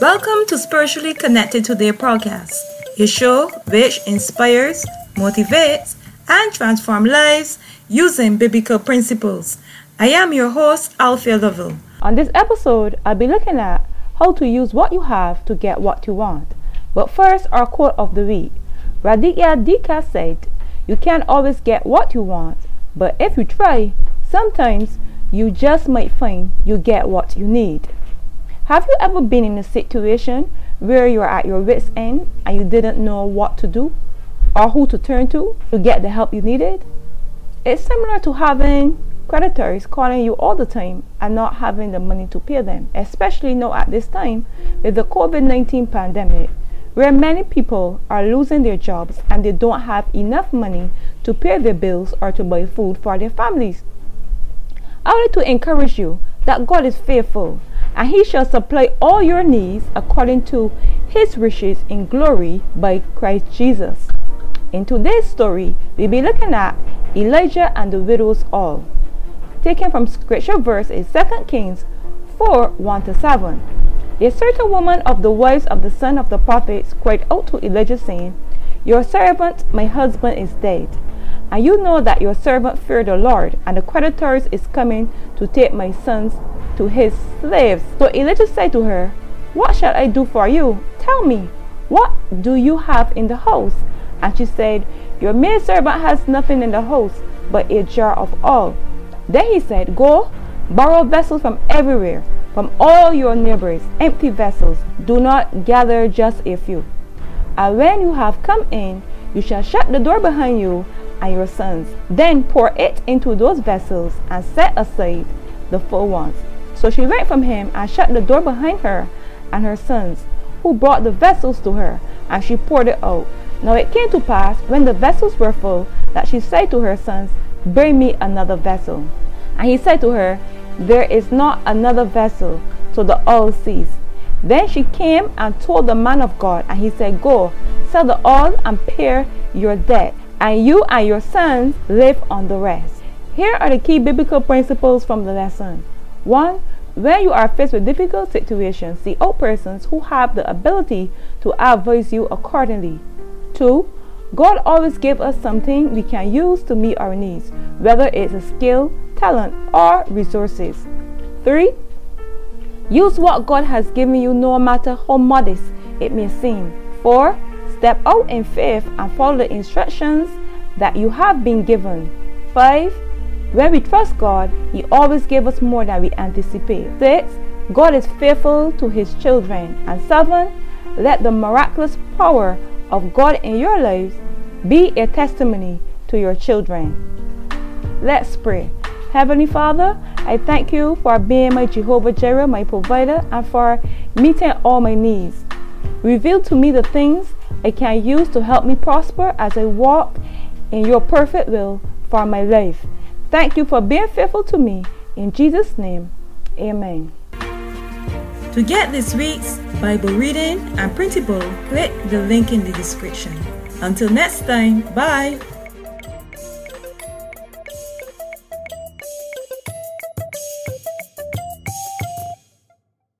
Welcome to Spiritually Connected Today podcast, a show which inspires, motivates, and transforms lives using biblical principles. I am your host, Alfia Lovell. On this episode, I'll be looking at how to use what you have to get what you want. But first, our quote of the week. Raditya Dika said, You can't always get what you want, but if you try, sometimes you just might find you get what you need. Have you ever been in a situation where you're at your wits' end and you didn't know what to do or who to turn to to get the help you needed? It's similar to having creditors calling you all the time and not having the money to pay them, especially now at this time with the COVID 19 pandemic, where many people are losing their jobs and they don't have enough money to pay their bills or to buy food for their families. I like to encourage you that God is faithful and he shall supply all your needs according to his riches in glory by Christ Jesus. In today's story, we'll be looking at Elijah and the widow's oil. Taken from scripture verse in 2 Kings 4 1 to 7. A certain woman of the wives of the son of the prophets cried out to Elijah, saying, Your servant, my husband, is dead. And you know that your servant feared the Lord, and the creditors is coming to take my sons to his slaves. So Elijah said to her, What shall I do for you? Tell me, what do you have in the house? And she said, Your maidservant has nothing in the house but a jar of oil. Then he said, Go, borrow vessels from everywhere, from all your neighbors, empty vessels. Do not gather just a few. And when you have come in, you shall shut the door behind you and your sons. Then pour it into those vessels and set aside the full ones. So she went from him and shut the door behind her and her sons, who brought the vessels to her, and she poured it out. Now it came to pass, when the vessels were full, that she said to her sons, Bring me another vessel. And he said to her, There is not another vessel. So the oil ceased. Then she came and told the man of God, and he said, Go, sell the oil and pay your debt, and you and your sons live on the rest. Here are the key biblical principles from the lesson. 1. When you are faced with difficult situations, see out persons who have the ability to advise you accordingly. 2. God always gives us something we can use to meet our needs, whether it's a skill, talent, or resources. 3. Use what God has given you no matter how modest it may seem. 4. Step out in faith and follow the instructions that you have been given. 5. When we trust God, He always gives us more than we anticipate. 6. God is faithful to His children. And 7. Let the miraculous power of God in your lives be a testimony to your children. Let's pray. Heavenly Father, I thank you for being my Jehovah Jireh, my provider, and for meeting all my needs. Reveal to me the things I can use to help me prosper as I walk in your perfect will for my life. Thank you for being faithful to me. In Jesus' name, amen. To get this week's Bible reading and printable, click the link in the description. Until next time, bye.